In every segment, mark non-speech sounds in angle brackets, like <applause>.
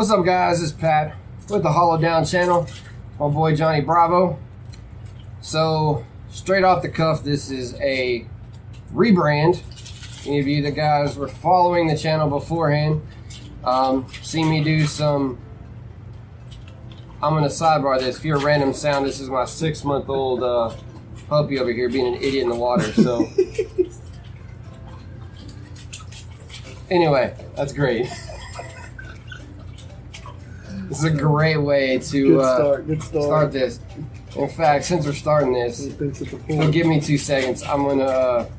What's up, guys? It's Pat with the Hollow Down channel. My boy Johnny Bravo. So, straight off the cuff, this is a rebrand. Any of you the guys were following the channel beforehand, um, see me do some. I'm gonna sidebar this. If you're a random sound, this is my six month old uh, puppy over here being an idiot in the water. So, <laughs> anyway, that's great. This is a great way to Good uh, start. Good start. start this. In fact, since we're starting this, He thinks it's a so give me two seconds. I'm gonna uh,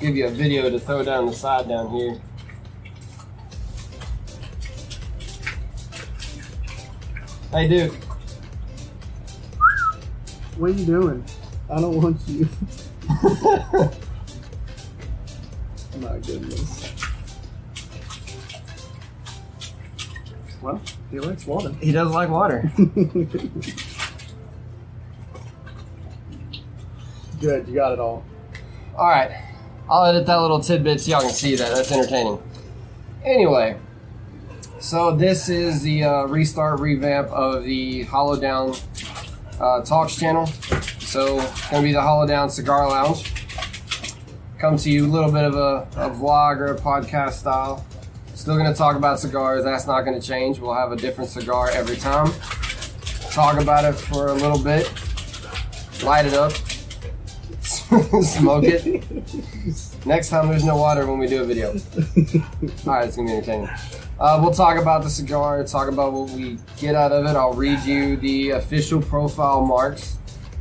give you a video to throw down the side down here. Hey, Duke. What are you doing? I don't want you. <laughs> My goodness. Well, he likes water. he does like water. <laughs> Good, you got it all. All right, I'll edit that little tidbit so y'all can see that. That's entertaining. Anyway, so this is the uh, restart revamp of the Hollow Down uh, Talks channel. So it's gonna be the Hollow Down Cigar Lounge. Come to you a little bit of a, a vlog or a podcast style. Still gonna talk about cigars. That's not gonna change. We'll have a different cigar every time. Talk about it for a little bit. Light it up. <laughs> Smoke it. Next time there's no water when we do a video. Alright, it's gonna be entertaining. Uh, we'll talk about the cigar, talk about what we get out of it. I'll read you the official profile marks,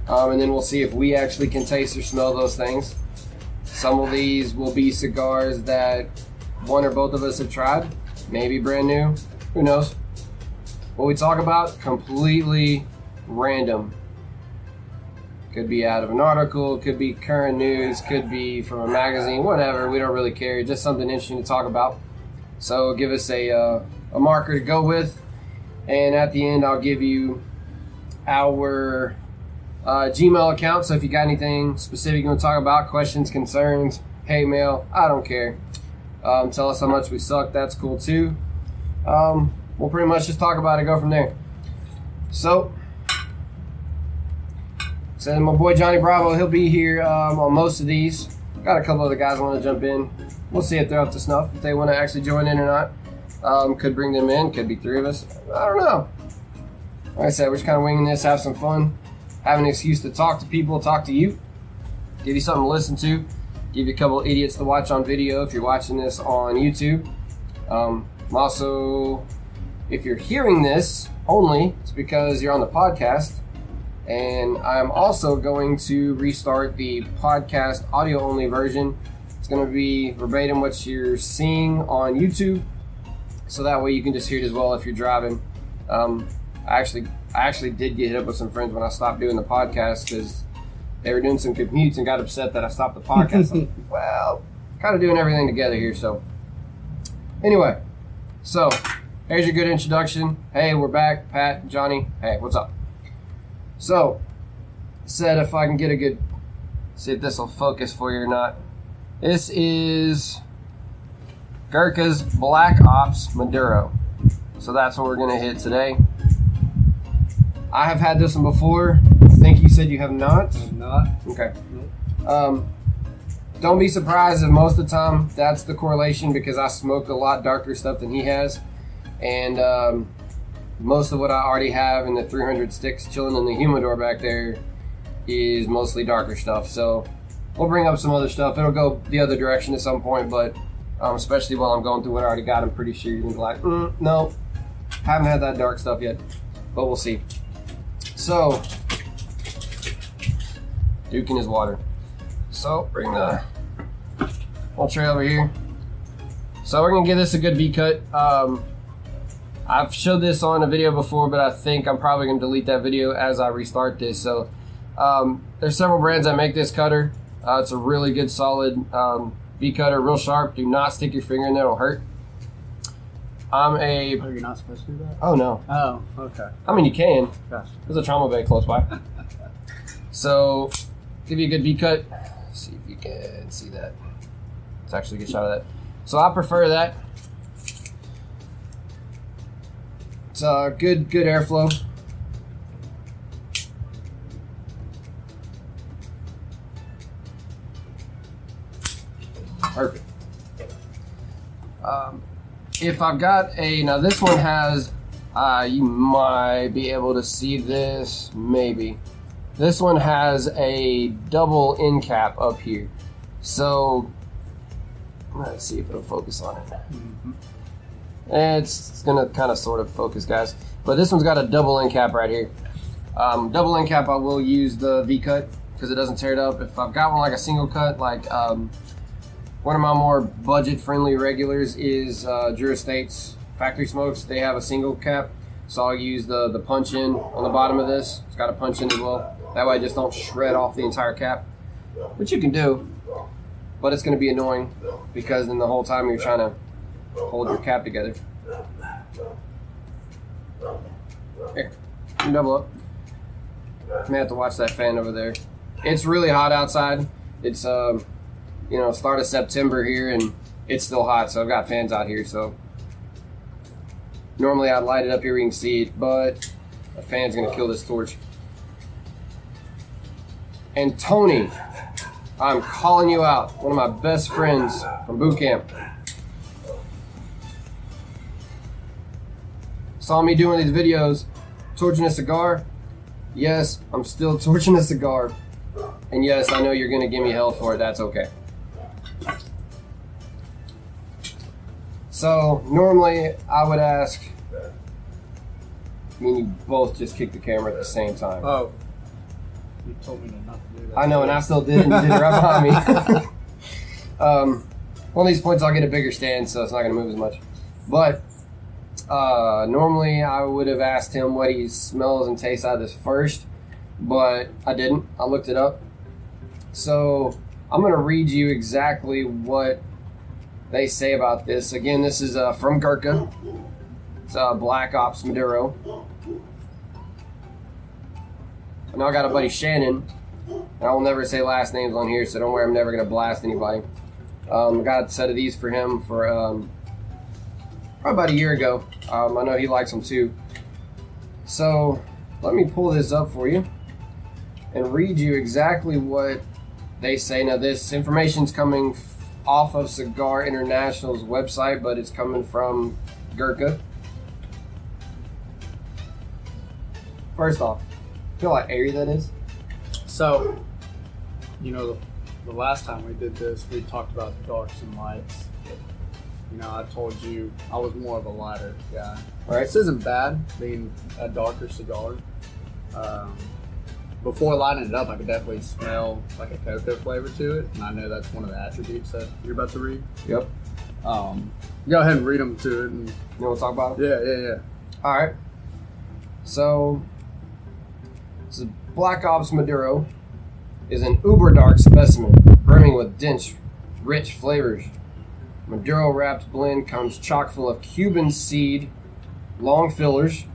um, and then we'll see if we actually can taste or smell those things. Some of these will be cigars that one or both of us have tried, maybe brand new, who knows. What we talk about, completely random. Could be out of an article, could be current news, could be from a magazine, whatever. We don't really care. Just something interesting to talk about. So give us a, uh, a marker to go with. And at the end, I'll give you our uh, Gmail account. So if you got anything specific you want to talk about, questions, concerns, hate mail, I don't care. Um, tell us how much we suck. That's cool too. Um, we'll pretty much just talk about it, go from there. So, so my boy Johnny Bravo, he'll be here um, on most of these. Got a couple other guys want to jump in. We'll see if they're up to snuff. If they want to actually join in or not, um, could bring them in. Could be three of us. I don't know. Like I said, we're just kind of winging this, have some fun, have an excuse to talk to people, talk to you, give you something to listen to, give you a couple idiots to watch on video if you're watching this on YouTube. Um, also, if you're hearing this only, it's because you're on the podcast. And I'm also going to restart the podcast audio only version. It's going to be verbatim what you're seeing on YouTube. So that way you can just hear it as well if you're driving. Um, I actually, I actually did get hit up with some friends when I stopped doing the podcast because they were doing some commutes and got upset that I stopped the podcast. Like, <laughs> well, kind of doing everything together here. So, anyway, so here's your good introduction. Hey, we're back, Pat, Johnny. Hey, what's up? So, said if I can get a good, see if this will focus for you or not. This is Gurkha's Black Ops Maduro. So that's what we're gonna hit today. I have had this one before. I think you said you have not. I'm not. Okay. Um, don't be surprised if most of the time that's the correlation because I smoked a lot darker stuff than he has, and um, most of what I already have in the 300 sticks chilling in the humidor back there is mostly darker stuff. So we'll bring up some other stuff. It'll go the other direction at some point, but um, especially while I'm going through what I already got, I'm pretty sure you're gonna be like, mm, no, haven't had that dark stuff yet, but we'll see. So, Duke in his water. So, bring the whole tray over here. So, we're gonna give this a good V cut. Um, I've showed this on a video before, but I think I'm probably gonna delete that video as I restart this. So, um, there's several brands that make this cutter. Uh, it's a really good, solid um, V cutter, real sharp. Do not stick your finger in there; it'll hurt. I'm a. Oh, you're not supposed to do that? Oh no! Oh, okay. I mean, you can. Gosh. There's a trauma bay close by. <laughs> so, give you a good V cut. See if you can see that. It's actually a good shot of that. So I prefer that. It's uh, good, good airflow. Perfect. Um, if I've got a now, this one has. Uh, you might be able to see this, maybe. This one has a double end cap up here. So let's see if it'll focus on it. It's, it's gonna kind of sort of focus, guys. But this one's got a double end cap right here. Um, double end cap, I will use the V cut because it doesn't tear it up. If I've got one like a single cut, like um, one of my more budget friendly regulars is uh, Drew Estates Factory Smokes. They have a single cap, so I'll use the the punch in on the bottom of this. It's got a punch in as well. That way, I just don't shred off the entire cap, which you can do, but it's going to be annoying because then the whole time you're trying to hold your cap together. Here, double up. May have to watch that fan over there. It's really hot outside. It's um, you know, start of September here, and it's still hot. So I've got fans out here. So normally I'd light it up here you can see it, but a fan's gonna kill this torch. And Tony, I'm calling you out. One of my best friends from boot camp. Saw me doing these videos, torching a cigar. Yes, I'm still <laughs> torching a cigar. And yes, I know you're gonna give me hell for it. That's okay. So normally I would ask. I mean, you both just kick the camera at the same time. Oh. You told me not to do that. I know, and I still did, and did it right behind me. <laughs> um, one of these points, I'll get a bigger stand, so it's not going to move as much. But uh, normally, I would have asked him what he smells and tastes out of this first, but I didn't. I looked it up. So I'm going to read you exactly what they say about this. Again, this is uh, from Gurkha. It's uh, Black Ops Maduro. Know I got a buddy Shannon. I will never say last names on here, so don't worry. I'm never gonna blast anybody. Um, I got a set of these for him for um, probably about a year ago. Um, I know he likes them too. So let me pull this up for you and read you exactly what they say. Now, this information's coming off of Cigar International's website, but it's coming from Gurkha. First off, feel how airy that is. So, you know, the, the last time we did this, we talked about darks and lights. You know, I told you I was more of a lighter guy. Right. This isn't bad, being a darker cigar. Um, before lighting it up, I could definitely smell like a cocoa flavor to it, and I know that's one of the attributes that you're about to read. Yep. Um, go ahead and read them to it, and know what I'm talking yeah, yeah, yeah. All right. So, this is Black Ops Maduro is an uber dark specimen, brimming with dense, rich flavors. Maduro wrapped blend comes chock full of Cuban seed, long fillers.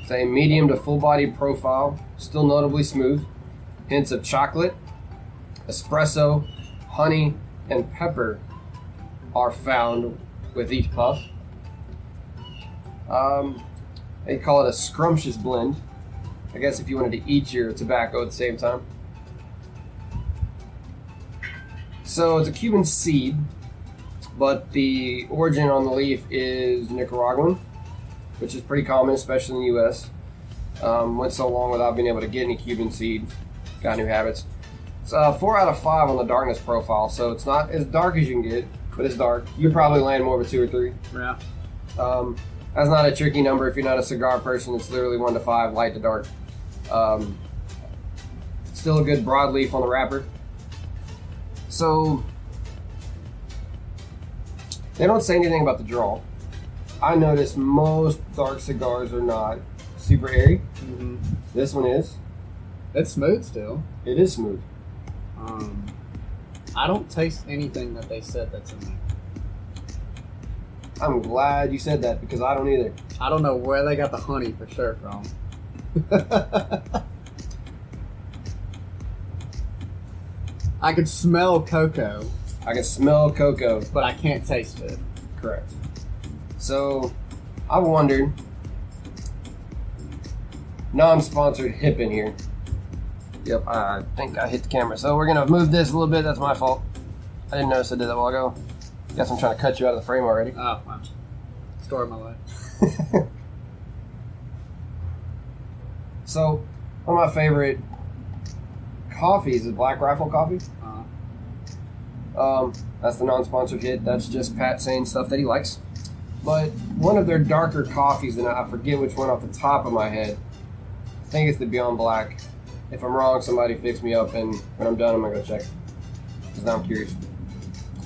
It's a medium to full body profile, still notably smooth. Hints of chocolate, espresso, honey, and pepper are found with each puff. Um, they call it a scrumptious blend. I guess if you wanted to eat your tobacco at the same time. So it's a Cuban seed, but the origin on the leaf is Nicaraguan, which is pretty common, especially in the U.S. Um, went so long without being able to get any Cuban seed. Got new habits. It's uh, four out of five on the darkness profile, so it's not as dark as you can get, but it's dark. You probably land more of a two or three. Yeah. Um, that's not a tricky number if you're not a cigar person. It's literally one to five, light to dark. Um, still a good broadleaf on the wrapper. So they don't say anything about the draw. I noticed most dark cigars are not super airy. hmm This one is. It's smooth still. It is smooth. Um, I don't taste anything that they said that's in there. I'm glad you said that because I don't either. I don't know where they got the honey for sure from. I could smell cocoa, I can smell cocoa. but I can't taste it. Correct. So I wondered non-sponsored hip in here. Yep, I think I hit the camera. So we're gonna move this a little bit. That's my fault. I didn't notice I did that a while ago. Guess I'm trying to cut you out of the frame already. Oh, wow. Story of my life. <laughs> so, one of my favorite coffees is Black Rifle Coffee. Uh, Um, that's the non-sponsored hit. That's just Pat saying stuff that he likes. But one of their darker coffees, and I forget which one off the top of my head. I think it's the Beyond Black. If I'm wrong, somebody fix me up, and when I'm done, I'm gonna go check. Because now I'm curious.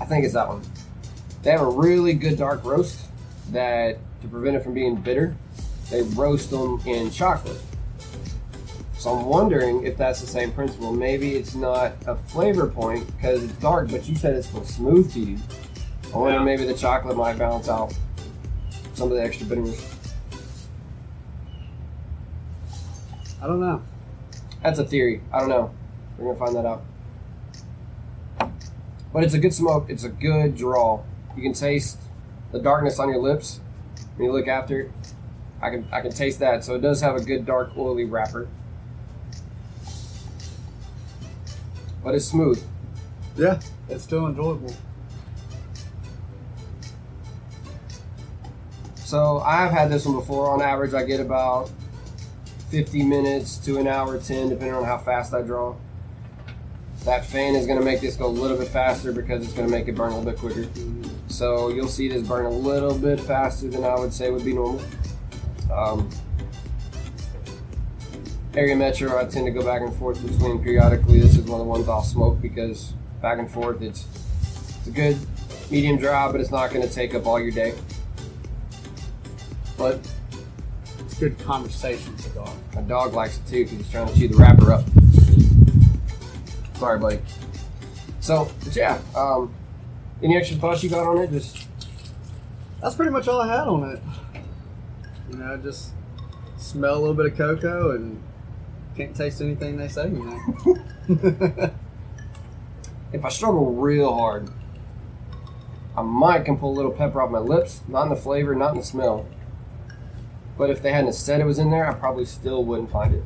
I think it's that one. They have a really good dark roast that, to prevent it from being bitter, they roast them in chocolate. So I'm wondering if that's the same principle. Maybe it's not a flavor point because it's dark, but you said it's for smooth to you. I wonder Yeah. maybe the chocolate might balance out some of the extra bitterness. I don't know. That's a theory. I don't know. We're gonna find that out. But it's a good smoke. It's a good draw. You can taste the darkness on your lips when you look after it. I can I can taste that. So it does have a good dark oily wrapper. But it's smooth. Yeah, it's still enjoyable. So I've had this one before. On average, I get about 50 minutes to an hour 10, depending on how fast I draw. That fan is going to make this go a little bit faster because it's going to make it burn a little bit quicker. So you'll see this burn a little bit faster than I would say would be normal. Um, area metro, I tend to go back and forth between periodically. This is one of the ones I'll smoke because back and forth, it's it's a good medium dry, but it's not going to take up all your day. But It's good conversation cigar. my dog likes it too because he's trying to chew the wrapper up. Sorry, buddy. So, but yeah, um, any extra thoughts you got on it? Just That's pretty much all I had on it. You know, just smell a little bit of cocoa and can't taste anything they say. You know. <laughs> if I struggle real hard, I might can pull a little pepper off my lips. Not in the flavor, not in the smell. But if they hadn't said it was in there, I probably still wouldn't find it.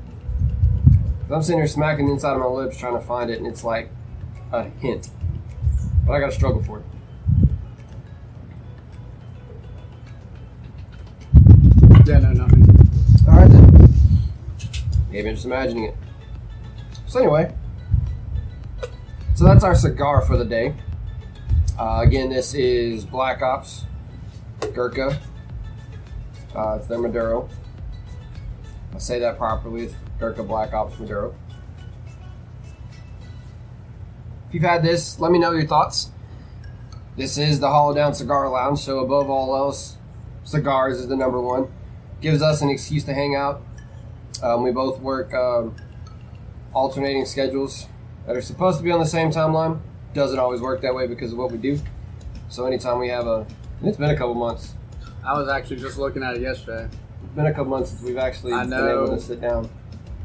I'm sitting here smacking the inside of my lips trying to find it, and it's like a hint. But I gotta struggle for it. yeah, no, nothing. Maybe I'm just imagining it. So anyway, so that's our cigar for the day. Uh, again, this is Black Ops Gurkha. Uh, it's their Maduro. I say that properly. It's Gurkha Black Ops Maduro. If you've had this, let me know your thoughts. This is the Hollow Down Cigar Lounge, so above all else, cigars is the number one gives us an excuse to hang out. Um, we both work um, alternating schedules that are supposed to be on the same timeline. Doesn't always work that way because of what we do. So anytime we have a, it's been a couple months. I was actually just looking at it yesterday. It's been a couple months since we've actually I been able to sit down.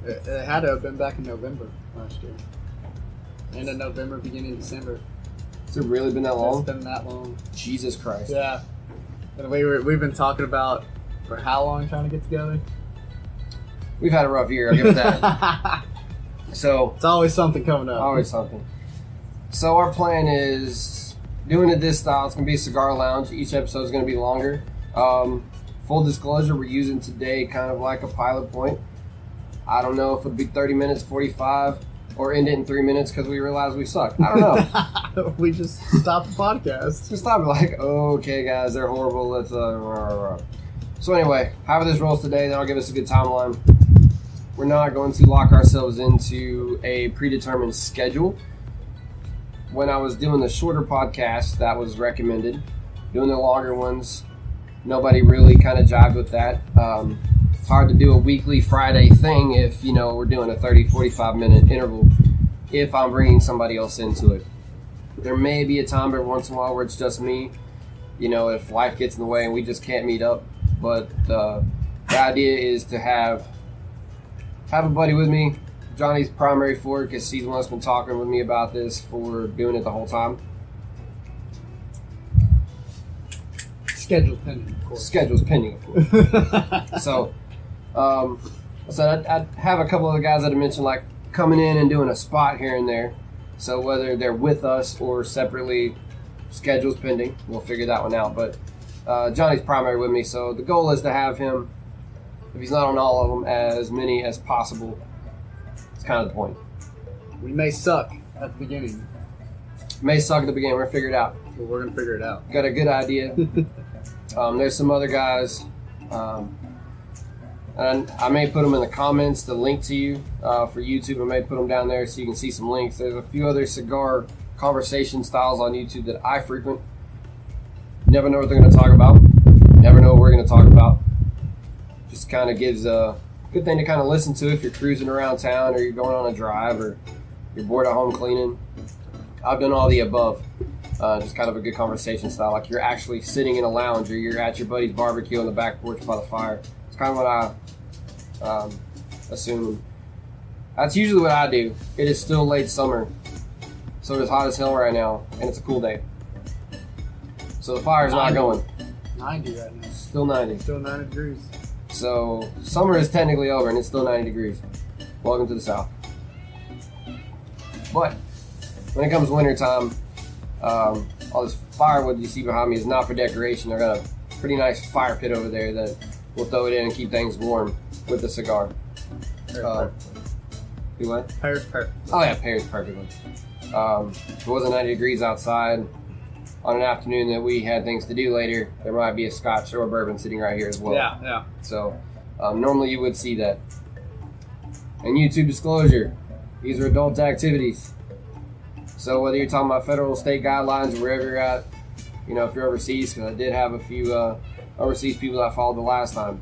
It, it had to have been back in November last year. End of November, beginning of December. Has it really been that It's long? been that long. Jesus Christ! Yeah. And we were, we've been talking about for how long trying to get together? We've had a rough year. I'll give it that. <laughs> so it's always something coming up. Always something. So our plan is doing it this style. It's gonna be a cigar lounge. Each episode is gonna be longer. Um, full disclosure, we're using today kind of like a pilot point. I don't know if it'd be 30 minutes, 45, or end it in three minutes because we realize we suck. I don't know. <laughs> we just stopped the podcast. Just stop it like, okay, guys, they're horrible. Let's. Uh, rah, rah." So anyway, however this rolls today, that'll give us a good timeline. We're not going to lock ourselves into a predetermined schedule. When I was doing the shorter podcast, that was recommended. Doing the longer ones, nobody really kind of jived with that. Um, it's hard to do a weekly Friday thing if, you know, we're doing a 30, 45 minute interval if I'm bringing somebody else into it. There may be a time every once in a while where it's just me, you know, if life gets in the way and we just can't meet up. But uh, the idea is to have have a buddy with me. Johnny's primary for it because he's the one that's been talking with me about this for doing it the whole time. Schedule's pending, of course. Schedule's pending, of course. <laughs> So, um, So I'd, I'd have a couple of the guys that I mentioned like coming in and doing a spot here and there. So whether they're with us or separately, schedules pending. We'll figure that one out. But uh, Johnny's primary with me, so the goal is to have him, if he's not on all of them, as many as possible. It's kind of the point. We may suck at the beginning, May suck at the beginning. We're gonna figure it out. but we're gonna figure it out. Got a good idea. <laughs> Um, there's some other guys. Um, and I may put them in the comments, the link to you uh, for YouTube. I may put them down there so you can see some links. There's a few other cigar conversation styles on YouTube that I frequent. Never know what they're going to talk about. Never know what we're going to talk about. Just kind of gives a good thing to kind of listen to if you're cruising around town or you're going on a drive or you're bored at home cleaning. I've done all the above. Uh, just kind of a good conversation style, like you're actually sitting in a lounge or you're at your buddy's barbecue on the back porch by the fire. It's kind of what I um, assume. That's usually what I do. It is still late summer, so it's hot as hell right now, and it's a cool day. So the fire's not going. 90 right now. Still 90. Still 90 degrees. So summer is technically over, and it's still 90 degrees. Welcome to the south. But when it comes wintertime, um, all this firewood you see behind me is not for decoration. I've got a pretty nice fire pit over there that we'll throw it in and keep things warm with the cigar. Uh, perfect. You what? Pairs perfect. Oh yeah, pairs perfectly. Um, it wasn't 90 degrees outside on an afternoon that we had things to do later, there might be a scotch or a bourbon sitting right here as well. Yeah, yeah. So um, normally you would see that. And YouTube disclosure, these are adult activities. So whether you're talking about federal, state guidelines, or wherever you're at, you know, if you're overseas, because I did have a few uh, overseas people that followed the last time.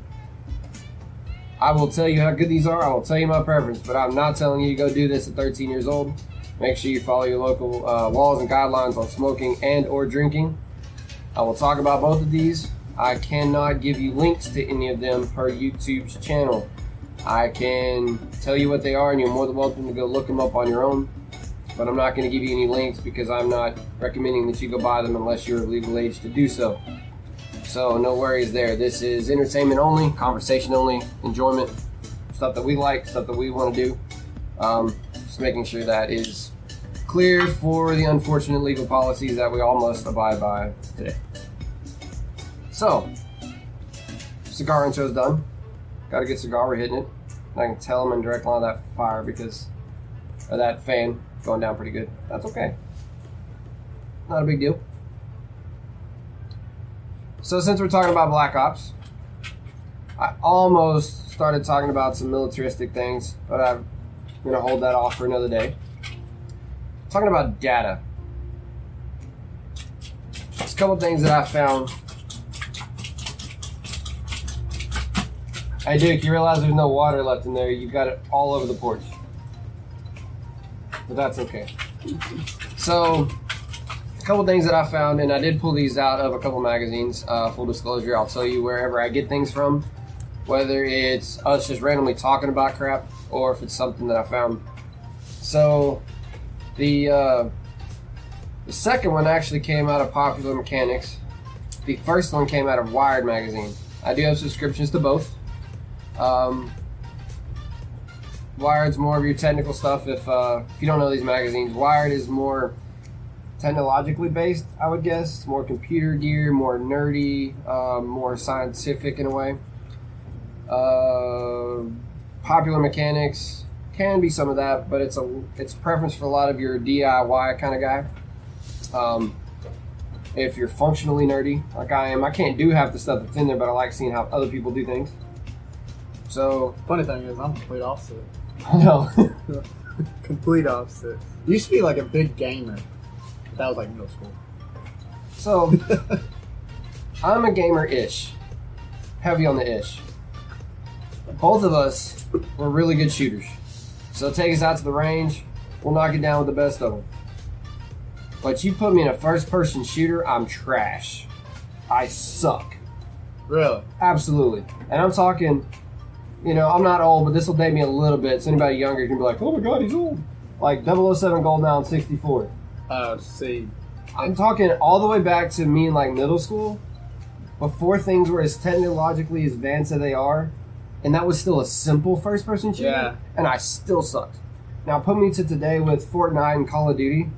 I will tell you how good these are. I will tell you my preference, but I'm not telling you to go do this at 13 years old. Make sure you follow your local uh, laws and guidelines on smoking and or drinking. I will talk about both of these. I cannot give you links to any of them per YouTube's channel. I can tell you what they are, and you're more than welcome to go look them up on your own. But I'm not going to give you any links because I'm not recommending that you go buy them unless you're of legal age to do so. So no worries there. This is entertainment only, conversation only, enjoyment, stuff that we like, stuff that we want to do. Um, just making sure that is clear for the unfortunate legal policies that we all must abide by today. So, cigar intro's done. Got a good cigar, we're hitting it. And I can tell I'm in direct line of that fire because of that fan going down pretty good. That's okay. Not a big deal. So, since we're talking about Black Ops, I almost started talking about some militaristic things, but I'm going to hold that off for another day. Talking about data. There's a couple things that I found. Hey, Duke, you realize there's no water left in there. You've got it all over the porch. But that's okay. So, a couple things that I found, and I did pull these out of a couple magazines. Uh, full disclosure, I'll tell you wherever I get things from, whether it's us just randomly talking about crap or if it's something that I found. So, the uh, the second one actually came out of Popular Mechanics. The first one came out of Wired magazine. I do have subscriptions to both. Um, Wired's more of your technical stuff. If uh, if you don't know these magazines, Wired is more technologically based. I would guess it's more computer gear, more nerdy, um, more scientific in a way. Uh, popular mechanics can be some of that, but it's a it's preference for a lot of your DIY kind of guy. Um, if you're functionally nerdy like I am, I can't do half the stuff that's in there, but I like seeing how other people do things. So Funny thing is, I'm complete opposite. <laughs> no. <laughs> complete opposite. Used to be like a big gamer. But that was like middle school. So <laughs> I'm a gamer-ish, heavy on the ish. Both of us were really good shooters. So take us out to the range, we'll knock it down with the best of them. But you put me in a first-person shooter, I'm trash. I suck. Really? Absolutely. And I'm talking, you know, I'm not old, but this will date me a little bit. So anybody younger can be like, oh my god, he's old. Like 007 GoldenEye 64. Uh, see. I'm talking all the way back to me in like middle school, before things were as technologically advanced as they are. And that was still a simple first person shooter, Yeah. and I still sucked. Now put me to today with Fortnite and Call of Duty,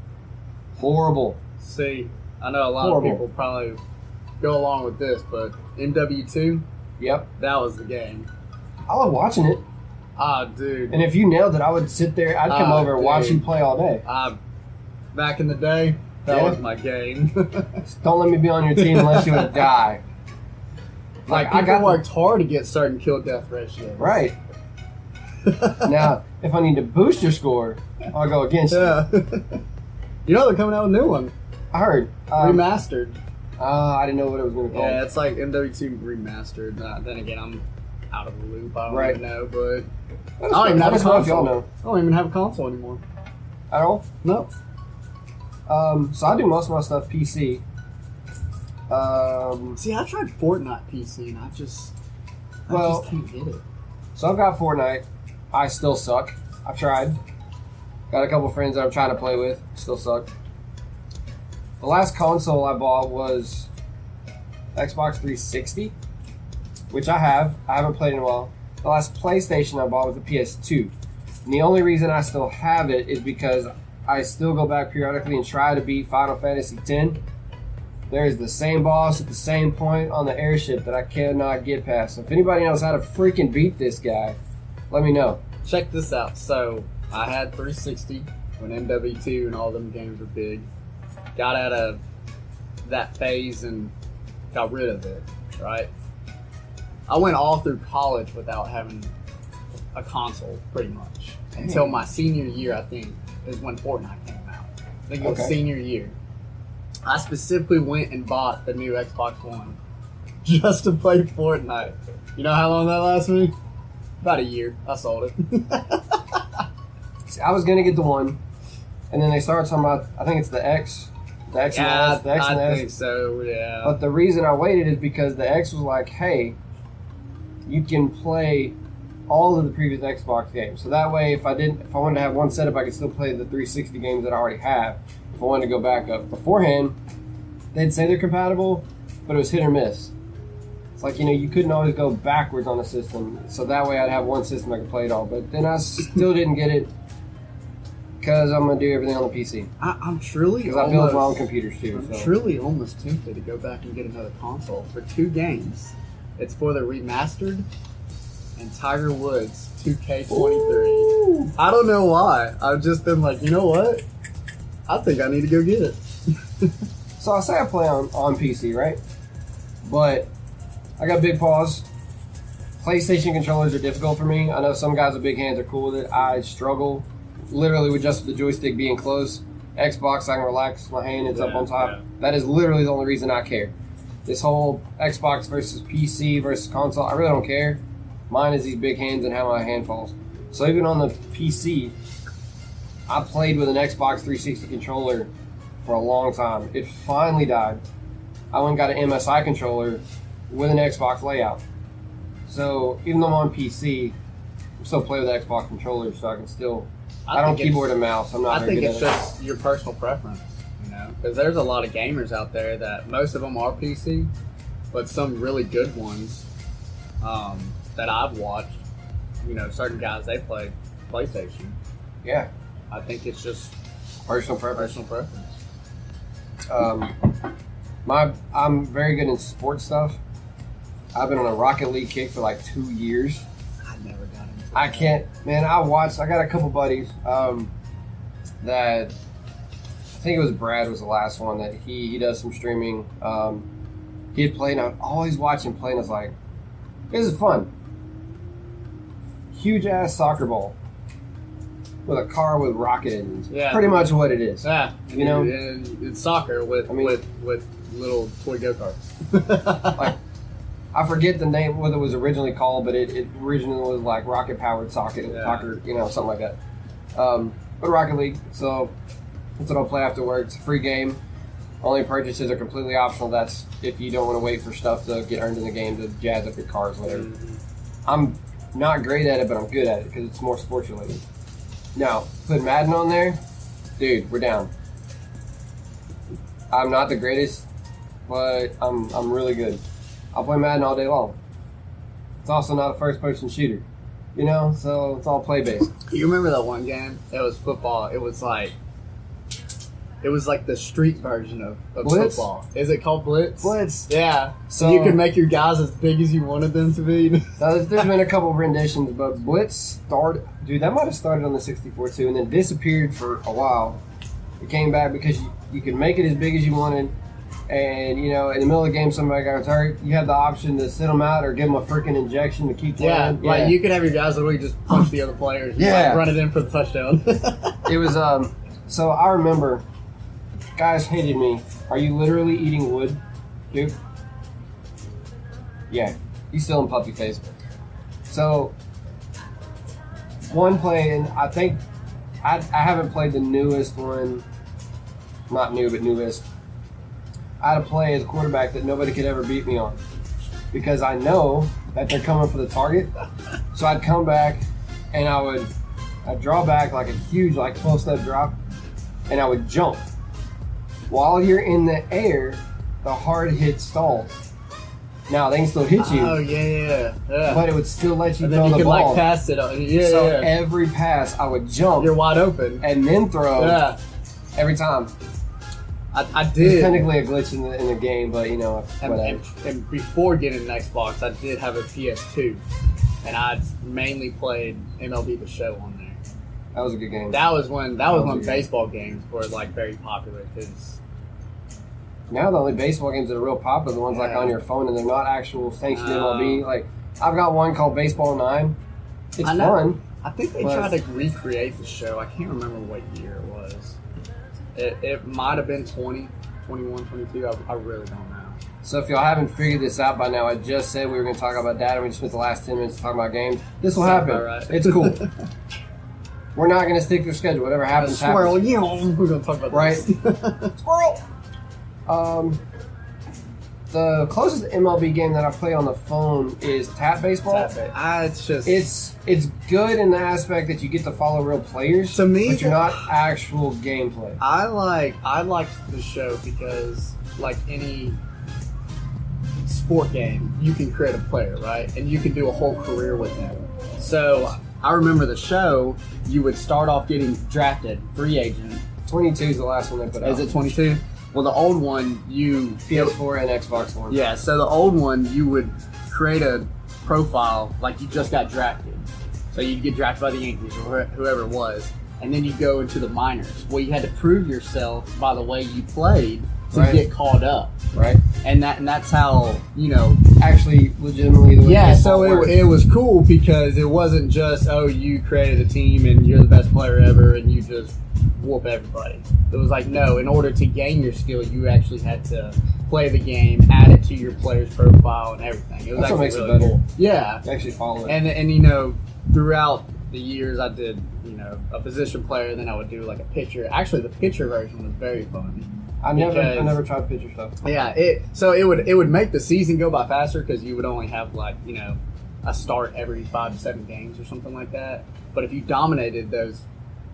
horrible. See, I know a lot Horrible. of people probably go along with this, but MW2, Yep, that was the game. I love watching it, Ah, dude. and if you nailed it, I would sit there. I'd come Ah, over and watch you play all day. Uh, back in the day, that Yeah. was my game. <laughs> Don't let me be on your team unless you would die. Like, I people got worked hard to get certain kill death ratios. Right <laughs> now, if I need to boost your score, I'll go against you. yeah. <laughs> you know they're coming out with a new one, I heard. Um, remastered. uh, I didn't know what it was going to call. Yeah, it's like MW2 remastered. Uh, then again, I'm out of the loop. I don't Right. even know, but I don't even have a console. know I don't even have a console anymore. at all. No. Um, so I do most of my stuff PC. Um, See, I tried Fortnite PC and I just, I Well- just can't get it. so I've got Fortnite. I still suck. I've tried. Got a couple friends that I'm trying to play with. Still suck. The last console I bought was Xbox 360, which I have. I haven't played in a while. The last PlayStation I bought was the PS2. And the only reason I still have it is because I still go back periodically and try to beat Final Fantasy X. There is the same boss at the same point on the airship that I cannot get past. So if anybody knows how to freaking beat this guy, let me know. Check this out. So I had 360 when MW2 and all them games were big. Got out of that phase and got rid of it. Right. I went all through college without having a console, pretty much, until my senior year. I think is when Fortnite came out. I think it was Okay. senior year. I specifically went and bought the new Xbox One <laughs> just to play Fortnite. You know how long that lasted me? About a year. I sold it. <laughs> See, I was gonna get the one, and then they started talking about. I think it's the X, the X and the yeah, S, the X and the I S. think so. Yeah. But the reason I waited is because the X was like, hey, you can play all of the previous Xbox games. So that way, if I didn't, if I wanted to have one setup, I could still play the 360 games that I already have. If I wanted to go back up beforehand, they'd say they're compatible, but it was hit or miss. It's like you know you couldn't always go backwards on a system, so that way I'd have one system I could play it all. But then I still didn't get it because I'm gonna do everything on the PC I, I'm truly because I build my own computers too. I'm So. truly almost tempted to go back and get another console for two games. It's for the remastered and Tiger Woods 2K23. Ooh. I don't know why. I've just been like, you know what? I think I need to go get it. So I say I play on, on PC, right? But I got big paws. PlayStation controllers are difficult for me. I know some guys with big hands are cool with it. I struggle literally with just the joystick being close. Xbox, I can relax my hand, it's up on top. yeah. That is literally the only reason I care. This whole Xbox versus PC versus console, I really don't care. Mine is these big hands and how my hand falls. So even on the PC, I played with an Xbox 360 controller for a long time. It finally died. I went and got an MSI controller with an Xbox layout. So even though I'm on PC, I'm still play with the Xbox controller, so I can still. I, don't keyboard and mouse. I'm not I think it's at it. just your personal preference, you know, because there's a lot of gamers out there that most of them are PC, but some really good ones um, that I've watched, you know, certain guys they play PlayStation. Yeah, I think it's just personal preference. personal preference. Um, my I'm very good in sports stuff. I've been on a Rocket League kick for like two years. I never got into. I that. can't, man. I watched. I got a couple buddies um, that I think it was Brad was the last one that he he does some streaming. Um, he had played. and I always watching playing. I was like, "This is fun." Huge ass soccer ball with a car with rocket engines. Yeah. pretty much what it is. Yeah, You know? and it's soccer with I mean- with with little toy go karts. Like, <laughs> <laughs> I forget the name what it was originally called, but it, it originally was like rocket powered socket Yeah. soccer, you know, something like that. Um, but Rocket League, so that's what I'll play after work. It's a free game. Only purchases are completely optional. That's if you don't want to wait for stuff to get earned in the game to jazz up your cars, whatever. I'm not great at it, but I'm good at it because it's more sports related. Now, put Madden on there, dude, we're down. I'm not the greatest, but I'm I'm really good. I'll play Madden all day long. It's also not a first person shooter. You know, so it's all play based. <laughs> You remember that one game? It was football. It was like it was like the street version of, of Blitz? football. Is it called Blitz? Blitz. Yeah. So- you could make your guys as big as you wanted them to be. <laughs> Now, there's, there's been a couple of renditions, but Blitz started. Dude, that might have started on the 64 too, and then disappeared for a while. It came back because you, you could make it as big as you wanted, and you know, in the middle of the game, somebody got hurt. You had the option to sit them out or give them a freaking injection to keep yeah, playing. like you could have your guys literally just punch the other players. and, Yeah. like, run it in for the touchdown. <laughs> <laughs> It was um. So I remember, guys hated me. Are you literally eating wood, dude? Yeah, he's still in puppy face. So one play, and I think I, I haven't played the newest one. Not new, but newest. I had a play as a quarterback that nobody could ever beat me on because I know that they're coming for the target. <laughs> So I'd come back and I would I'd draw back like a huge like 12 step drop and I would jump. While you're in the air, the hard hit stalls. Now they can still hit you, oh yeah, yeah, yeah. but it would still let you and throw then you the could ball. like pass it. On. Yeah, so yeah. every pass I would jump You're wide open. and then throw Yeah, every time. I, I It's did. technically a glitch in the, in the game, but you know, And, and, and before getting an Xbox, I did have a PS2, and I mainly played MLB The Show on there. That was a good game. That was when that was That was when good. baseball games were like very popular because Now the only baseball games that are real popular are the ones like on your phone and they're not actual sanctioned No. MLB. Like I've got one called Baseball Nine. It's I fun. I think they tried to recreate the show. I can't remember what year it was. It, it might have been 20, 21, 22. I, I really don't know. So if y'all haven't figured this out by now, I just said we were going to talk about data. We just spent the last ten minutes talking about games. This will happen. right. It's cool. <laughs> we're not going to stick to the schedule. Whatever happens, Squirrel, happens. you know, we're gonna talk about Right. this. <laughs> Squirrel. Um, the closest MLB game that I play on the phone is Tap Baseball. Tap it. Ah, it's just It's it's good in the aspect that you get to follow real players. To me, but you're not actual gameplay. I like I liked the show because like any sport game, you can create a player, right? And you can do a whole career with them. So I remember the show, you would start off getting drafted, free agent. 22 is the last one they put out. Is it 22? Well, the old one, you PS4 and Xbox One? Yeah, so the old one, you would create a profile like you just got drafted. So you'd get drafted by the Yankees or whoever it was, and then you go into the minors. Well, you had to prove yourself by the way you played to Right. get called up, Right. and that and that's how you know. Actually, legitimately, the way Yeah, so works. it, it was cool because it wasn't just oh you created a team and you're the best player ever and you just whoop everybody. It was like no, in order to gain your skill, you actually had to play the game, add it to your player's profile and everything. It was That's actually makes it better. cool. Yeah, actually follow it. and and you know throughout the years I did you know a position player, then I would do like a pitcher. Actually, the pitcher version was very fun. I never, I never tried pitcher stuff. Yeah, it so it would it would make the season go by faster because you would only have like you know a start every five to seven games or something like that. But if you dominated those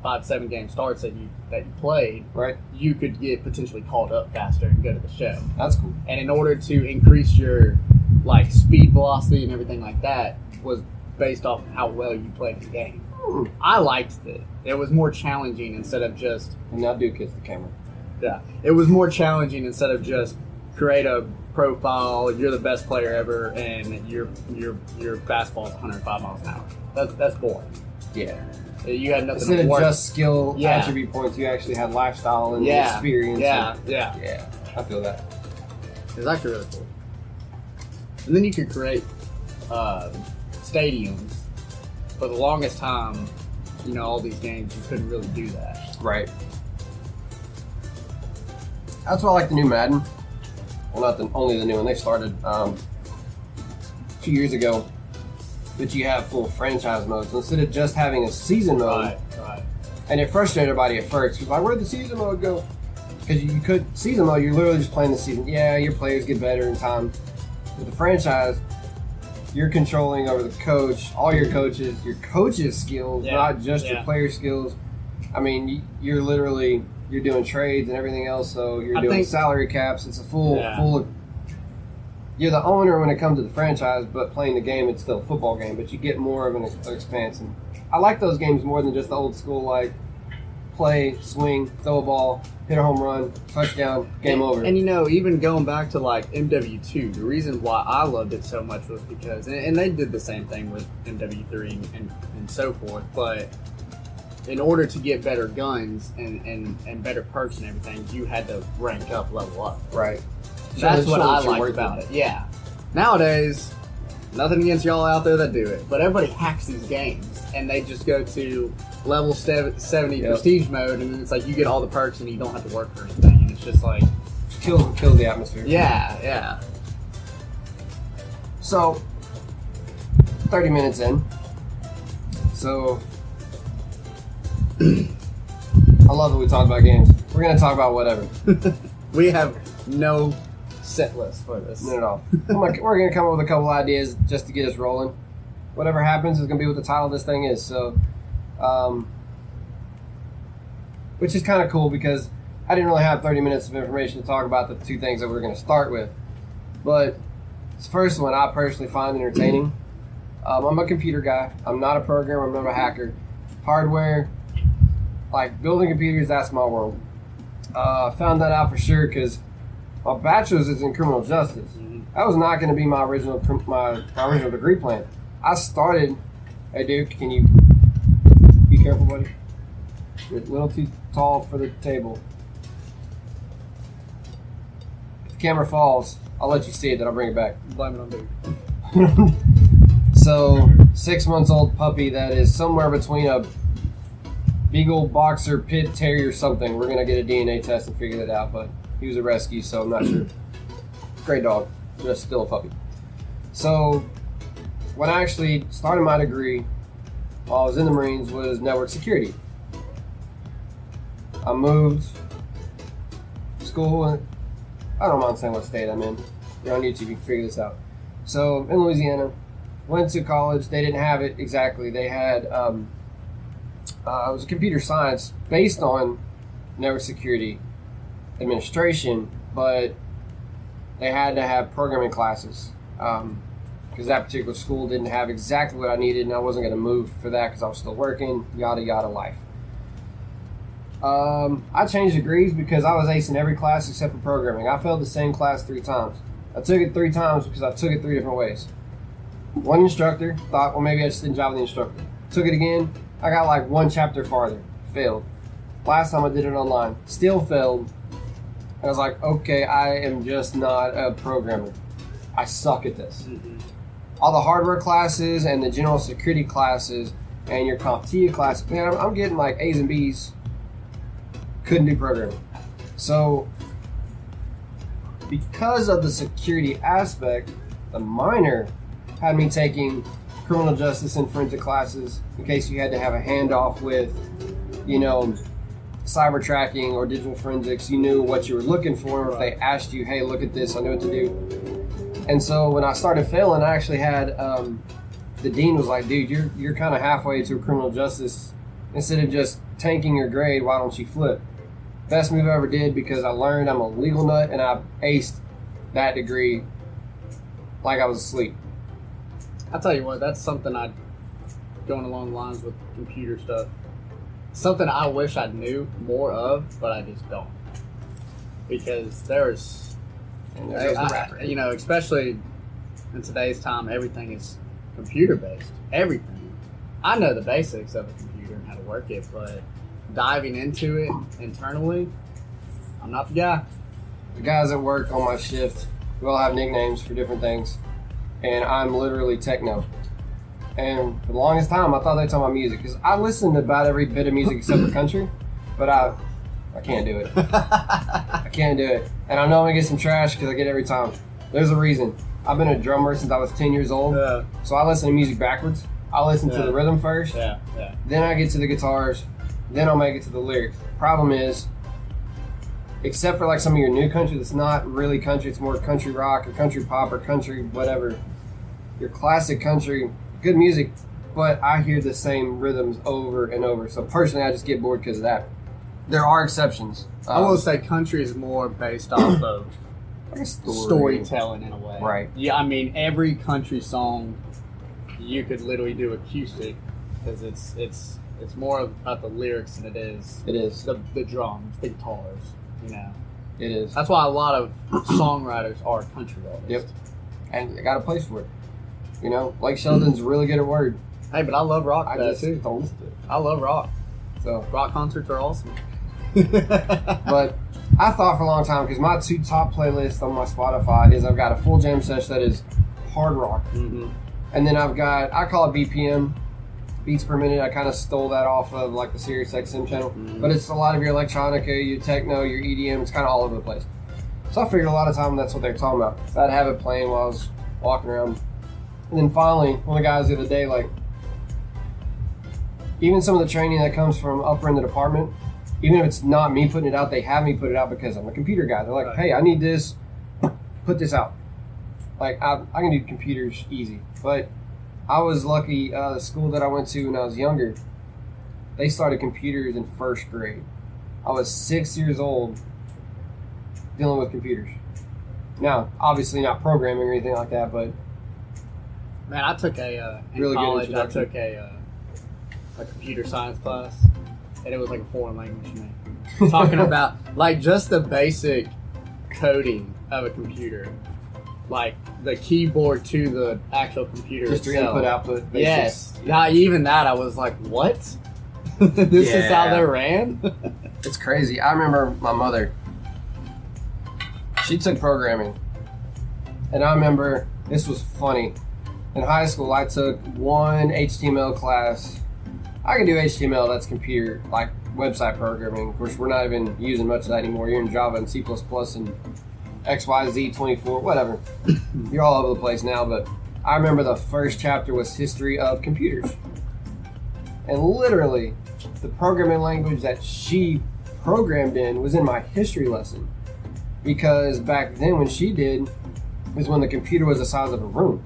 five seven game starts that you that you played, Right. you could get potentially called up faster and go to the show. That's cool. And in order to increase your like speed velocity and everything like that was based off how well you played the game. Hmm. I liked it. It was more challenging instead of just And now do kiss the camera. yeah, it was more challenging instead of just create a profile. You're the best player ever, and your your your fastball's 105 miles an hour. That's that's boring. Yeah. You had nothing Instead to of just skill Yeah. attribute points, you actually had lifestyle and yeah, experience. Yeah, and- yeah. yeah. I feel that. It's actually really cool. And then you could create uh, stadiums. For the longest time, you know, all these games you couldn't really do that. Right. That's why I like the new Madden. Well, not the, only the new one. They started um, a few years ago. But you have full franchise modes. Instead of just having a season mode, Right, right. and it frustrated everybody at first. 'cause like, where'd the season mode go? Because you could season mode, you're literally just playing the season. Yeah, your players get better in time. With the franchise, you're controlling over the coach, all your coaches, your coaches' skills, Yeah, not just your yeah. player skills. I mean, you- you're literally you're doing trades and everything else. So you're I doing think- salary caps. It's a full Yeah. full. You're the owner when it comes to the franchise, but playing the game, it's still a football game. But you get more of an ex- expanse, and I like those games more than just the old school like play, swing, throw a ball, hit a home run, touchdown, game over. And you know, even going back to like MW2, the reason why I loved it so much was because, and, and they did the same thing with MW3 and, and, and so forth, but in order to get better guns and, and, and better perks and everything, you had to rank up, level up. right. That's what I liked about it. Yeah. Nowadays, nothing against y'all out there that do it, but everybody hacks these games and they just go to level sev- 70 Yep. prestige mode and then it's like you get all the perks and you don't have to work for anything. And it's just like, Kills kills the atmosphere. yeah, yeah. So, 30 minutes in. So, <clears throat> I love that we talk about games. We're going to talk about whatever. <laughs> We have no set list for this. All. <laughs> I'm like, we're going to come up with a couple ideas just to get us rolling. Whatever happens is going to be what the title of this thing is. So, um, which is kind of cool because I didn't really have 30 minutes of information to talk about the two things that we are going to start with. But this first one I personally find entertaining. Um, I'm a computer guy. I'm not a programmer. I'm not a hacker. Hardware, like building computers, that's my world. Uh, found that out for sure because my bachelor's is in criminal justice. Mhm. That was not going to be my original my, my original degree plan. I started. Hey, Duke, can you be careful, buddy? You're a little too tall for the table. If the camera falls, I'll let you see it. Then I'll bring it back. Blame it on Duke. <laughs> so, six months old puppy that is somewhere between a beagle, boxer, pit, terrier, something. We're gonna get a DNA test and figure that out. But he was a rescue, so I'm not sure. <clears throat> Great dog, just still a puppy. So, when I actually started my degree while I was in the Marines was network security. I moved school. and I don't mind saying what state I'm in. You're on YouTube, you can figure this out. So in Louisiana, went to college. They didn't have it exactly. They had um, uh, it was computer science based on network security administration, but they had to have programming classes because that particular school didn't have exactly what I needed, and I wasn't going to move for that because I was still working. Yada yada life. Um, I changed degrees because I was acing every class except for programming. I failed the same class three times. I took it three times because I took it three different ways. One instructor thought, well, maybe I just didn't jive with the instructor. Took it again. I got like one chapter farther. Failed. Last time I did it online. Still failed. I was like, okay, I am just not a programmer. I suck at this. Mm-hmm. All the hardware classes and the general security classes and your CompTIA class, man, I'm, I'm getting like A's and B's. Couldn't do programming. So, because of the security aspect, the minor had me taking criminal justice and forensic classes in case you had to have a handoff with, you know, cyber tracking or digital forensics. You knew what you were looking for. If they asked you, hey, look at this, I know what to do. And so when I started failing, I actually had um, the dean was like, dude, you're, you're kind of halfway to criminal justice. Instead of just tanking your grade, why don't you flip? Best move I ever did because I learned I'm a legal nut and I aced that degree like I was asleep. I'll tell you what, that's something I going along the lines with computer stuff. Something I wish I knew more of, but I just don't. Because there's, And there the I- you know, especially in today's time, everything is computer based. Everything. I know the basics of a computer and how to work it, but diving into it internally, I'm not the guy. the guys that work on my shift, we all have nicknames for different things, and I'm literally techno. And for the longest time, I thought they were talking about music because I listen to about every bit of music except for country, but I, I can't do it. <laughs> I can't do it, and I know I'm gonna get some trash because I get every time. There's a reason. I've been a drummer since I was 10 years old, yeah, so I listen to music backwards. I listen to the rhythm first, yeah, yeah. then I get to the guitars, then I'll make it to the lyrics. Problem is, except for like some of your new country that's not really country, it's more country rock or country pop or country whatever. Your classic country, good music, but I hear the same rhythms over and over. So personally, I just get bored because of that. There are exceptions. I will Um, say country is more based off of <coughs> story. storytelling in a way. Right. Yeah, I mean every country song you could literally do acoustic because it's it's it's more about the lyrics than it is It is. the the drums, the guitars. You know, It is. that's why a lot of <coughs> songwriters are country artists. Yep. And I got a place for it. You know, Blake Shelton's really good at word. Hey, but I love rock I just too. don't listen it. I love rock. So, Rock concerts are awesome. <laughs> <laughs> but I thought for a long time because my two top playlists on my Spotify is I've got a full jam session that is hard rock, hmm and then I've got I call it BPM, beats per minute. I kind of stole that off of like the Sirius XM channel, Mhm. but it's a lot of your electronica, your techno, your EDM. It's kind of all over the place. So I figured a lot of time that's what they're talking about. So I'd have it playing while I was walking around, and then finally, one of the guys the other day like. Even some of the training that comes from upper in the department, even if it's not me putting it out, they have me put it out because I'm a computer guy. They're like, Right. "Hey, I need this. Put this out." Like I, I can do computers easy, but I was lucky. Uh, the school that I went to when I was younger, they started computers in first grade. I was six years old, dealing with computers. Now, obviously not programming or anything like that, but Man, I took a uh, in Really good college. I took a uh, a computer science class, and it was like a foreign language to me. <laughs> Talking about like just the basic coding of a computer, like the keyboard to the actual computer just itself. input output. basics. Yes. not even that, I was like, what? <laughs> this is how they ran. <laughs> It's crazy. I remember my mother. She took programming. And I remember this was funny. In high school, I took one HTML class. I can do HTML, that's computer, like website programming. Of course, we're not even using much of that anymore. You're in Java and C and XYZ24, whatever. <clears throat> You're all over the place now, but I remember the first chapter was history of computers. And literally, the programming language that she programmed in was in my history lesson. Because back then, when she did, was when the computer was the size of a room.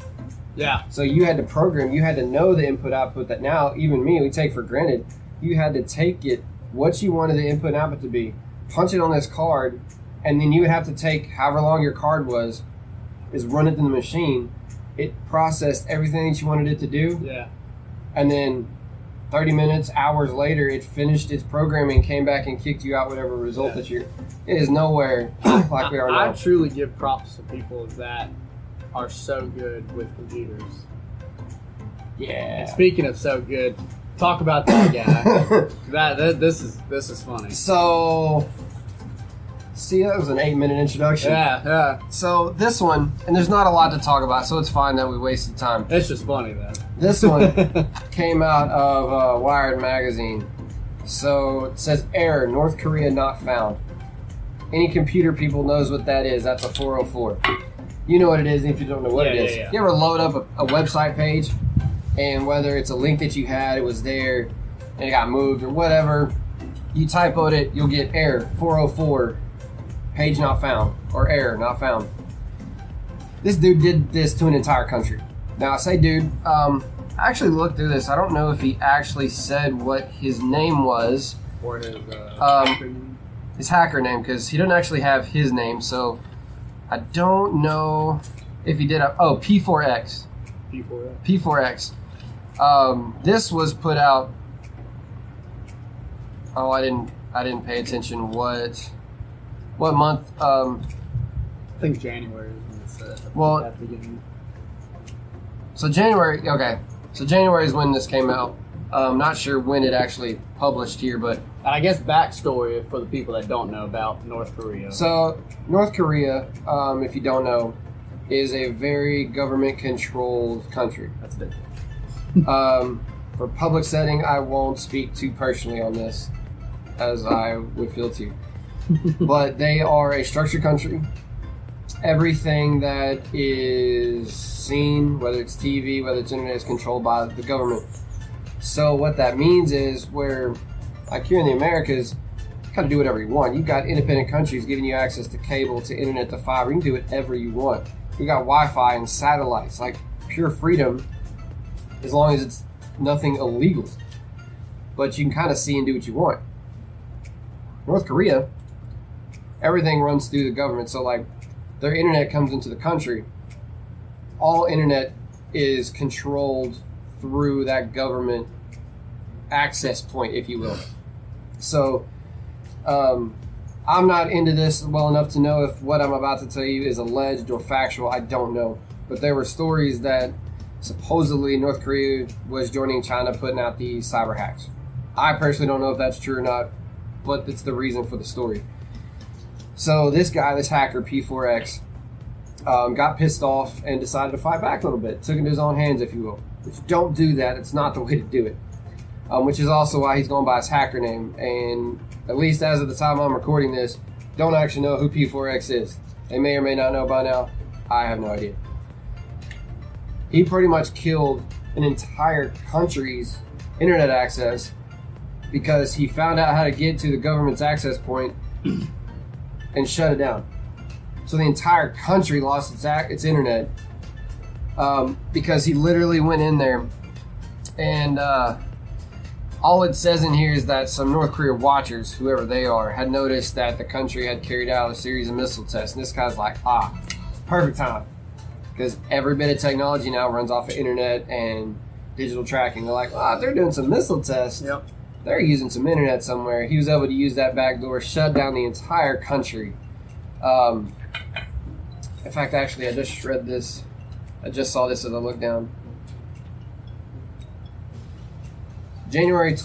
Yeah. So you had to program, you had to know the input output that now, even me, we take for granted. You had to take it, what you wanted the input and output to be, punch it on this card, and then you would have to take however long your card was, is run it in the machine. It processed everything that you wanted it to do, Yeah. and then 30 minutes, hours later, it finished its programming, came back and kicked you out whatever result Yeah. that you're. It is nowhere <coughs> like we are I, I truly give props to people of that are so good with computers. And Yeah. speaking of so good, talk about that <coughs> guy. that, that this is this is funny. so, see, that was an eight minute introduction. Yeah, yeah. So, this one, and there's not a lot to talk about, so it's fine that we wasted time. It's just funny though. This one <laughs> came out of uh, Wired Magazine. So, it says error North Korea not found. Any computer people knows what that is. That's a 404. You know what it is if you don't know what Yeah, it is. yeah. You ever load up a, a website page and whether it's a link that you had, it was there and it got moved or whatever, you typo it, you'll get error 404, page not found, or error not found. This dude did this to an entire country. Now, I say dude, um, I actually looked through this. I don't know if he actually said what his name was Or his uh, Um, his hacker name because he doesn't actually have his name. So I don't know if he did. A, oh, P4X. P4X. P4X. Um, this was put out. Oh, I didn't. I didn't pay attention. What? What month? Um, I think January is when it's uh, Well- at the beginning. so January. Okay. So January is when this came out. Um, not sure when it actually published here, but And I guess backstory for the people that don't know about North Korea. So, North Korea, um, if you don't know, is a very government controlled country. That's it. Um, for public setting, I won't speak too personally on this, as I would feel to. <laughs> but they are a structured country. Everything that is seen, whether it's TV, whether it's internet, is controlled by the government. So, what that means is where, like here in the Americas, you kind of do whatever you want. You've got independent countries giving you access to cable, to internet, to fiber. You can do whatever you want. You got Wi-Fi and satellites, like pure freedom, as long as it's nothing illegal. But you can kind of see and do what you want. North Korea, everything runs through the government. So, like, their internet comes into the country, all internet is controlled through that government access point, if you will. So, um, I'm not into this well enough to know if what I'm about to tell you is alleged or factual. I don't know. But there were stories that supposedly North Korea was joining China putting out these cyber hacks. I personally don't know if that's true or not, but it's the reason for the story. So this guy, this hacker P4X, um, got pissed off and decided to fight back a little bit. Took it into his own hands, if you will. Which don't do that. It's not the way to do it. Um, which is also why he's going by his hacker name. And at least as of the time I'm recording this, don't actually know who P4X is. They may or may not know by now. I have no idea. He pretty much killed an entire country's internet access because he found out how to get to the government's access point and shut it down. So the entire country lost its its internet um, because he literally went in there and uh, all it says in here is that some North Korea watchers, whoever they are, had noticed that the country had carried out a series of missile tests. And this guy's like, ah, perfect time. Because every bit of technology now runs off of internet and digital tracking. They're like, ah, they're doing some missile tests. Yep. They're using some internet somewhere. He was able to use that back door, shut down the entire country. Um, in fact, actually, I just read this. I just saw this as I looked down. January, t-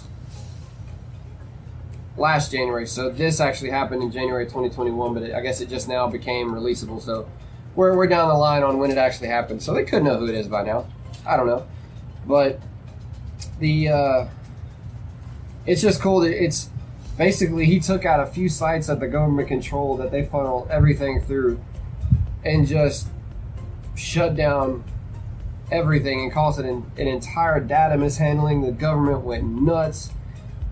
last January. So this actually happened in January 2021, but it, I guess it just now became releasable. So we're, we're down the line on when it actually happened. So they could know who it is by now. I don't know, but the uh, it's just cool that it's basically he took out a few sites that the government controlled that they funnel everything through, and just shut down everything and caused an, an entire data mishandling. The government went nuts.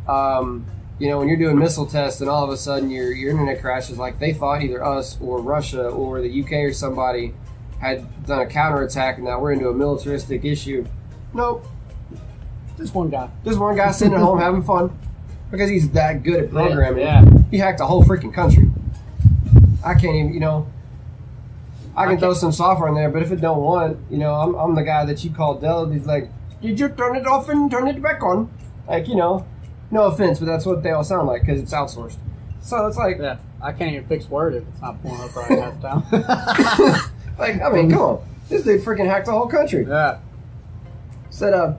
Um, you know, when you're doing missile tests and all of a sudden your, your internet crashes, like they thought either us or Russia or the UK or somebody had done a counterattack and now we're into a militaristic issue. Nope. Just one guy. Just one guy sitting at home <laughs> having fun because he's that good at programming. Yeah. He hacked a whole freaking country. I can't even, you know. I can throw some software in there, but if it don't want, you know, I'm, I'm the guy that you call Dell. He's like, did you turn it off and turn it back on? Like, you know, no offense, but that's what they all sound like because it's outsourced. So it's like, Yeah. I can't even fix Word if it's not pulling up right half <laughs> time. like I mean, come on, this dude freaking hacked the whole country. yeah. Said, uh,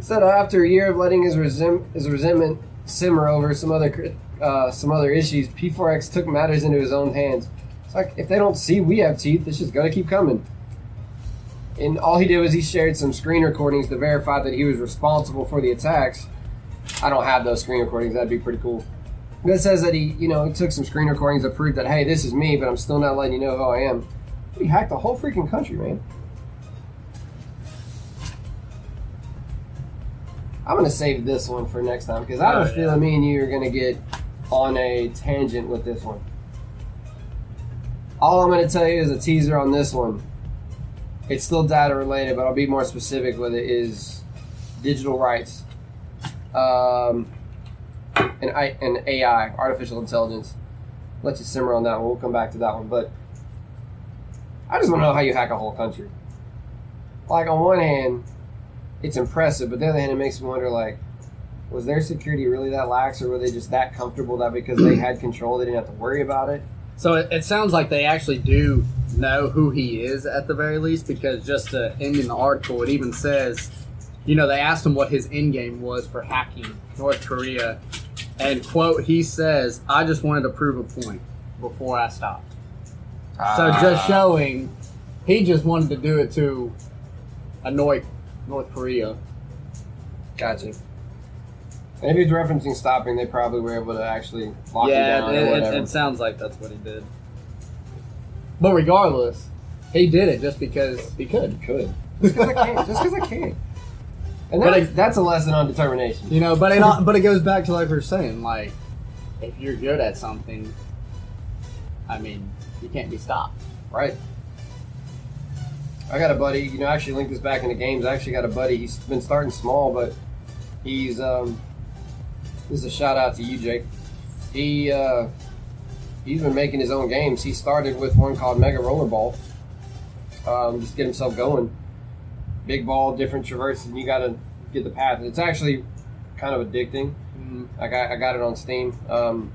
said uh, after a year of letting his, resem- his resentment simmer over some other uh, some other issues, P4X took matters into his own hands. It's like if they don't see we have teeth, it's just gonna keep coming. And all he did was he shared some screen recordings to verify that he was responsible for the attacks. I don't have those screen recordings. That'd be pretty cool. But it says that he, you know, he took some screen recordings to prove that hey, this is me, but I'm still not letting you know who I am. He hacked the whole freaking country, man. I'm gonna save this one for next time because I oh, have a Oh, feeling me and you are gonna get on a tangent with this one. All I'm gonna tell you is a teaser on this one. It's still data related, but I'll be more specific with it. Is digital rights, um, and I and AI, artificial intelligence. Let you simmer on that one. We'll come back to that one, but I just want to know how you hack a whole country. Like on one hand, it's impressive, but the other hand, it makes me wonder like, was their security really that lax, or were they just that comfortable that because they had control, they didn't have to worry about it? So it, it sounds like they actually do know who he is at the very least, because just to end in the article, it even says, you know, they asked him what his end game was for hacking North Korea, and quote, he says, "I just wanted to prove a point before I stopped." So ah. just showing, he just wanted to do it to annoy North Korea. Gotcha. And if he's referencing stopping, they probably were able to actually lock him yeah, down it, it, it sounds like that's what he did. But regardless, he did it just because he could. could. Just because I can. <laughs> Just because I can. And But that's, I- that's a lesson on determination. You know, but it <laughs> but it goes back to like we are saying, like if you're good at something, I mean, you can't be stopped. Right. I got a buddy, you know, I actually linked this back into games. I actually got a buddy, he's been starting small, but he's, um, this is a shout out to you, Jake. He, uh, he's been making his own games. He started with one called Mega Rollerball, um, just get himself going. Big ball, different traverses, and you got to get the path. It's actually kind of addicting. Mhm. I got I got it on Steam. Um,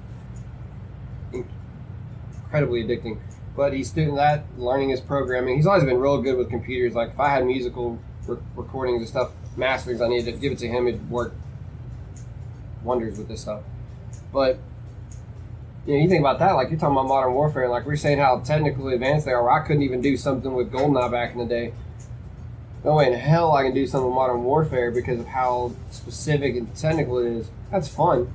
incredibly addicting. But he's doing that, learning his programming. He's always been real good with computers. Like if I had musical re- recordings and stuff, masterings, I needed to give it to him. It'd work wonders with this stuff. But you know, you think about that, like you're talking about Modern Warfare, and like we're saying how technically advanced they are. Where I couldn't even do something with GoldenEye back in the day. No way in hell I can do something with Modern Warfare because of how specific and technical it is. That's fun.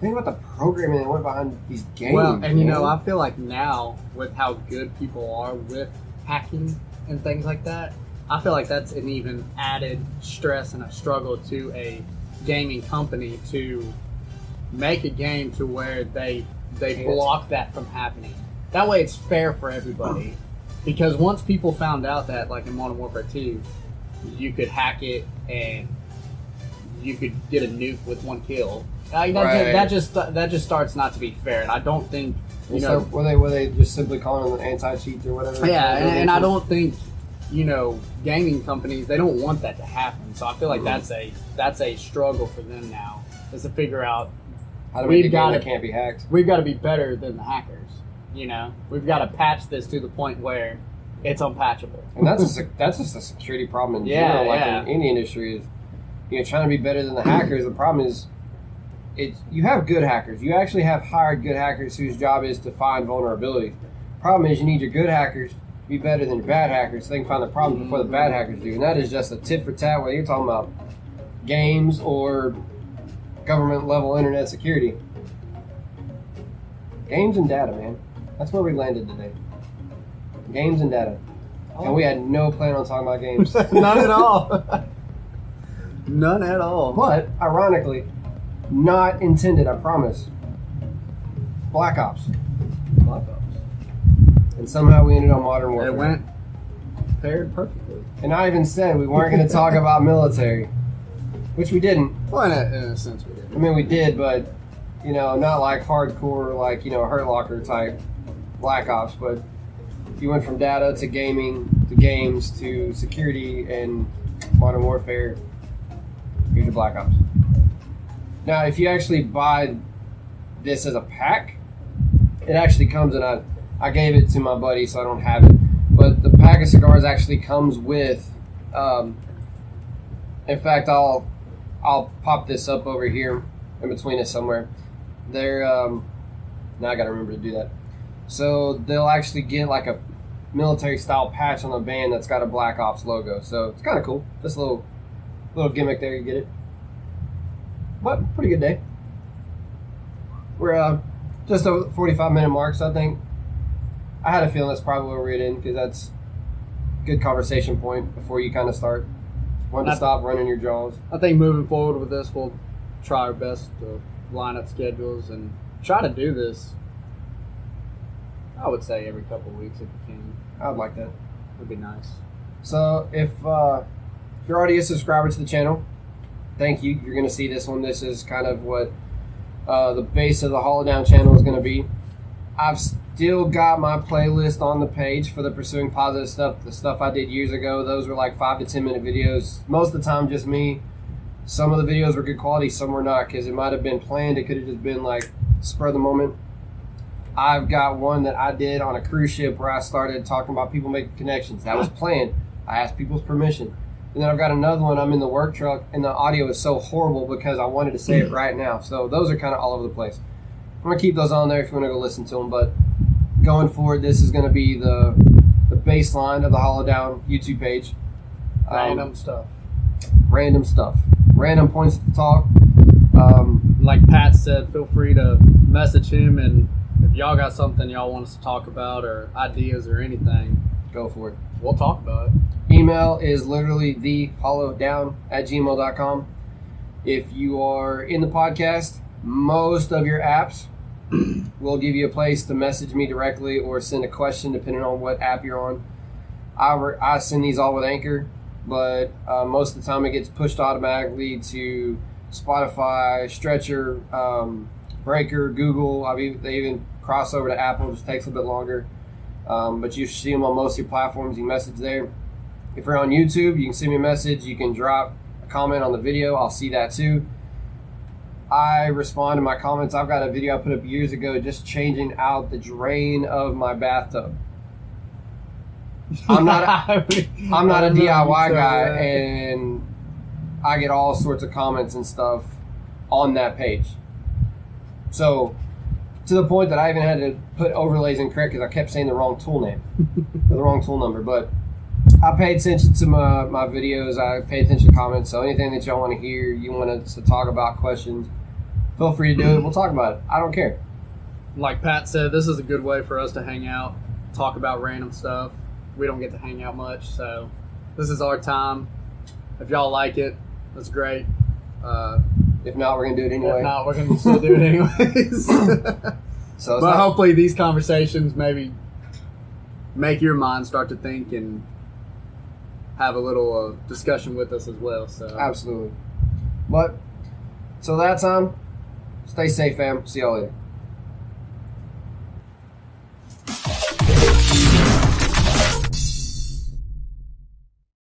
Think about the programming that went behind these games. Well, and you know, I feel like now with how good people are with hacking and things like that, I feel like that's an even added stress and a struggle to a gaming company to make a game to where they they block that from happening. That way, it's fair for everybody. Because once people found out that, like in Modern Warfare Two, you could hack it and you could get a nuke with one kill. Uh, that, Right. that just that just starts not to be fair, and I don't think you so know. were they were they just simply calling them anti cheats or whatever? Yeah, and, and I don't think you know gaming companies they don't want that to happen. So I feel like Mhm. that's a that's a struggle for them now is to figure out How do we've we get got it. can't be hacked? we've got to be better than the hackers. You know, we've got to patch this to the point where it's unpatchable. And that's a, that's just a security problem in Yeah, general. Like yeah. in any industry, is you know trying to be better than the hackers. The problem is, it's you have good hackers. You actually have hired good hackers whose job is to find vulnerabilities. Problem is, you need your good hackers to be better than your bad hackers. So they can find the problems before the bad hackers do. And that is just a tit for tat. Whether you're talking about games or government level internet security, games and data, man. That's where we landed today. Games and data. And we had no plan on talking about games. <laughs> None at all. None at all. but, ironically, not intended, I promise. Black Ops. And somehow we ended on Modern Warfare. It went paired perfectly. And I even said we weren't going to talk <laughs> about military, which we didn't. Well, in a, in a sense, we did. I mean, we did, but, you know, not like hardcore, like, you know, Hurt Locker type Black Ops, but you went from data to gaming to games to security and Modern Warfare. Here's your Black Ops. Now, if you actually buy this as a pack, it actually comes in a. I gave it to my buddy, so I don't have it. But the pack of cigars actually comes with. Um, in fact, I'll I'll pop this up over here in between us somewhere. They're um, now I gotta remember to do that. So they'll actually get like a military style patch on the band that's got a Black Ops logo. So it's kind of cool. Just a little little gimmick there. You get it. But pretty good day. We're uh, just over 45 minute mark, so I think I had a feeling that's probably where we're in because that's a good conversation point before you kind of start wanting to stop running your jaws. I think moving forward with this, we'll try our best to line up schedules and try to do this. I would say every couple of weeks if we can. I'd like that. Would be nice. So if, uh, if you're already a subscriber to the channel, thank you. You're going to see this one. This is kind of what uh, the base of the Hollow Down channel is going to be. I've still got my playlist on the page for the Pursuing Positive stuff, the stuff I did years ago. Those were like five to ten minute videos. Most of the time, just me. Some of the videos were good quality, some were not because it might have been planned. It could have just been like spur of the moment. I've got one that I did on a cruise ship where I started talking about people making connections. That was planned. I asked people's permission. And then I've got another one. I'm in the work truck, and the audio is so horrible because I wanted to say it right now. So those are kind of all over the place. I'm gonna keep those on there if you want to go listen to them. But going forward, this is gonna be the the baseline of the Hollow Down YouTube page. Um, Random stuff. random stuff, random points to talk. Um, Like Pat said, feel free to message him and if y'all got something y'all want us to talk about or ideas or anything, go for it. we'll talk about it. Email is literally the hollow down at gmail.com. If you are in the podcast, most of your apps <clears throat> will give you a place to message me directly or send a question depending on what app you're on. I, re- I send these all with Anchor, but uh, most of the time it gets pushed automatically to Spotify, Stitcher, um, Breaker, Google. I've even, they even cross over to Apple. Just takes a bit longer. Um, but you see them on most of your platforms. You message there. If you're on YouTube, you can send me a message. You can drop a comment on the video. I'll see that too. I respond to my comments. I've got a video I put up years ago just changing out the drain of my bathtub. I'm not a, <laughs> I'm not a DIY guy, and I get all sorts of comments and stuff on that page. So, to the point that I even had to put overlays incorrect because I kept saying the wrong tool name, <laughs> the wrong tool number. But I pay attention to my, my videos. I pay attention to comments. So anything that y'all want to hear, you want us to talk about, questions, feel free to do it. We'll talk about it. I don't care. Like Pat said, this is a good way for us to hang out, talk about random stuff. We don't get to hang out much, so this is our time. If y'all like it, that's great. Uh, If not, we're gonna do it anyway. If not, we're going to still do it anyways. <laughs> <laughs> so, but not- hopefully, these conversations maybe make your mind start to think and have a little uh, discussion with us as well. So, absolutely. But so that's time. Stay safe, fam. See y'all later.